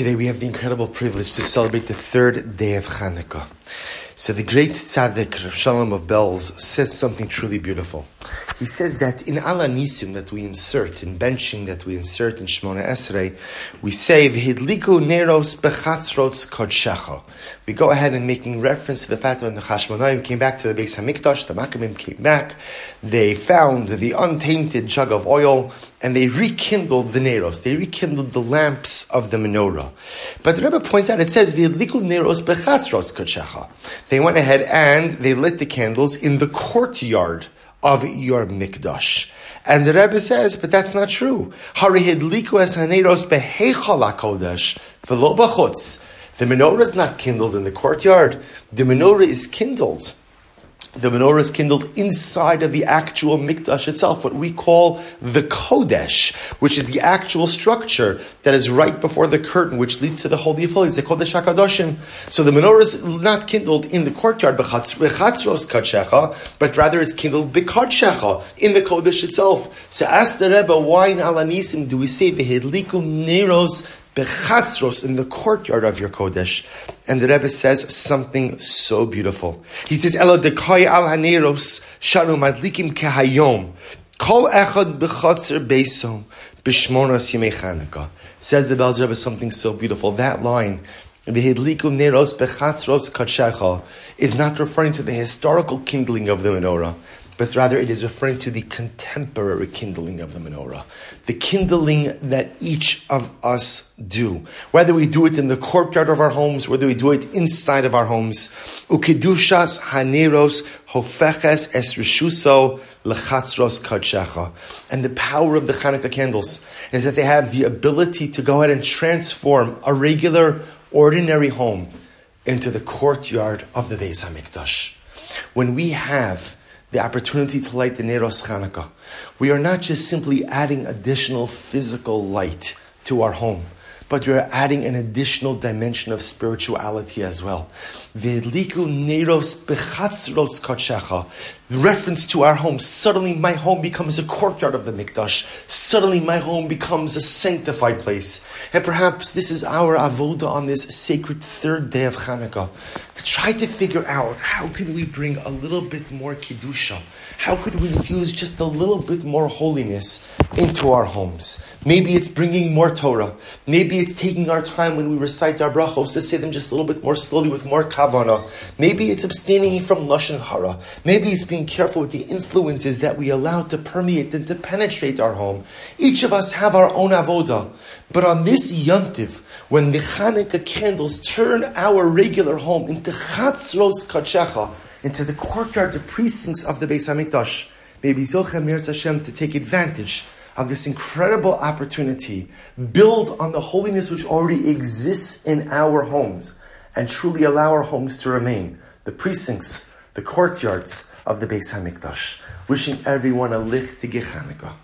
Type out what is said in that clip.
Today we have the incredible privilege to celebrate the third day of Hanukkah. So the great tzaddik Rav Shalom of Belz says something truly beautiful. He says that in Al Hanisim that we insert, in benching that we insert in Shmona Esrei, we say v'hidliku neros bechatzrots kodshecha. We go ahead and making reference to the fact that when the Chashmonaim came back to the Beis Hamikdash, the Maccabim came back, they found the untainted jug of oil and they rekindled the neros. They rekindled the lamps of the menorah. But the Rebbe points out, it says v'hidliku neros bechatzrots kodshecha. They went ahead and they lit the candles in the courtyard of your mikdash. And the Rebbe says, but that's not true. The menorah is not kindled in the courtyard. The menorah is kindled the menorah is kindled inside of the actual mikdash itself, what we call the kodesh, which is the actual structure that is right before the curtain, which leads to the holy of holies, They call the kodesh hakadoshim. So the menorah is not kindled in the courtyard, but rather it's kindled bekadshecha in the kodesh itself. So ask the Rebbe, why in Al Hanisim do we say vehedliku neros in the courtyard of your kodesh. And the Rebbe says something so beautiful. He says, Elo dekai al haneros shanu madlikim kehayom kol echad bechatzer beisom b'shmonas yimei Chanukah. Says the Belz Rebbe something so beautiful. That line, V'hidliku neros bechatzros katshecha, is not referring to the historical kindling of the menorah but rather it is referring to the contemporary kindling of the menorah, the kindling that each of us do. Whether we do it in the courtyard of our homes, whether we do it inside of our homes. Ukedushas haneros hofeches es rishuso lechatzros kadshecha. And the power of the Hanukkah candles is that they have the ability to go ahead and transform a regular, ordinary home into the courtyard of the Beis Hamikdash. When we have the opportunity to light the Neros Chanukah. We are not just simply adding additional physical light to our home, but we are adding an additional dimension of spirituality as well. Neros. The reference to our home. Suddenly my home becomes a courtyard of the Mikdash. Suddenly my home becomes a sanctified place. And perhaps this is our avoda on this sacred third day of Hanukkah to try to figure out how can we bring a little bit more Kiddusha? How could we infuse just a little bit more holiness into our homes? Maybe it's bringing more Torah. Maybe it's taking our time when we recite our brachos to say them just a little bit more slowly with more kavana. Maybe it's abstaining from lashon hara. Maybe it's being careful with the influences that we allow to permeate and to penetrate our home. Each of us have our own avoda. But on this yontiv, when the Chanukah candles turn our regular home into chatzros kachecha, into the courtyard, the precincts of the Beis Hamikdash, maybe Zilchem Mirz Hashem to take advantage of this incredible opportunity, build on the holiness which already exists in our homes, and truly allow our homes to remain the precincts, the courtyards of the Beis Hamikdash. Wishing everyone a lich to Hanukkah.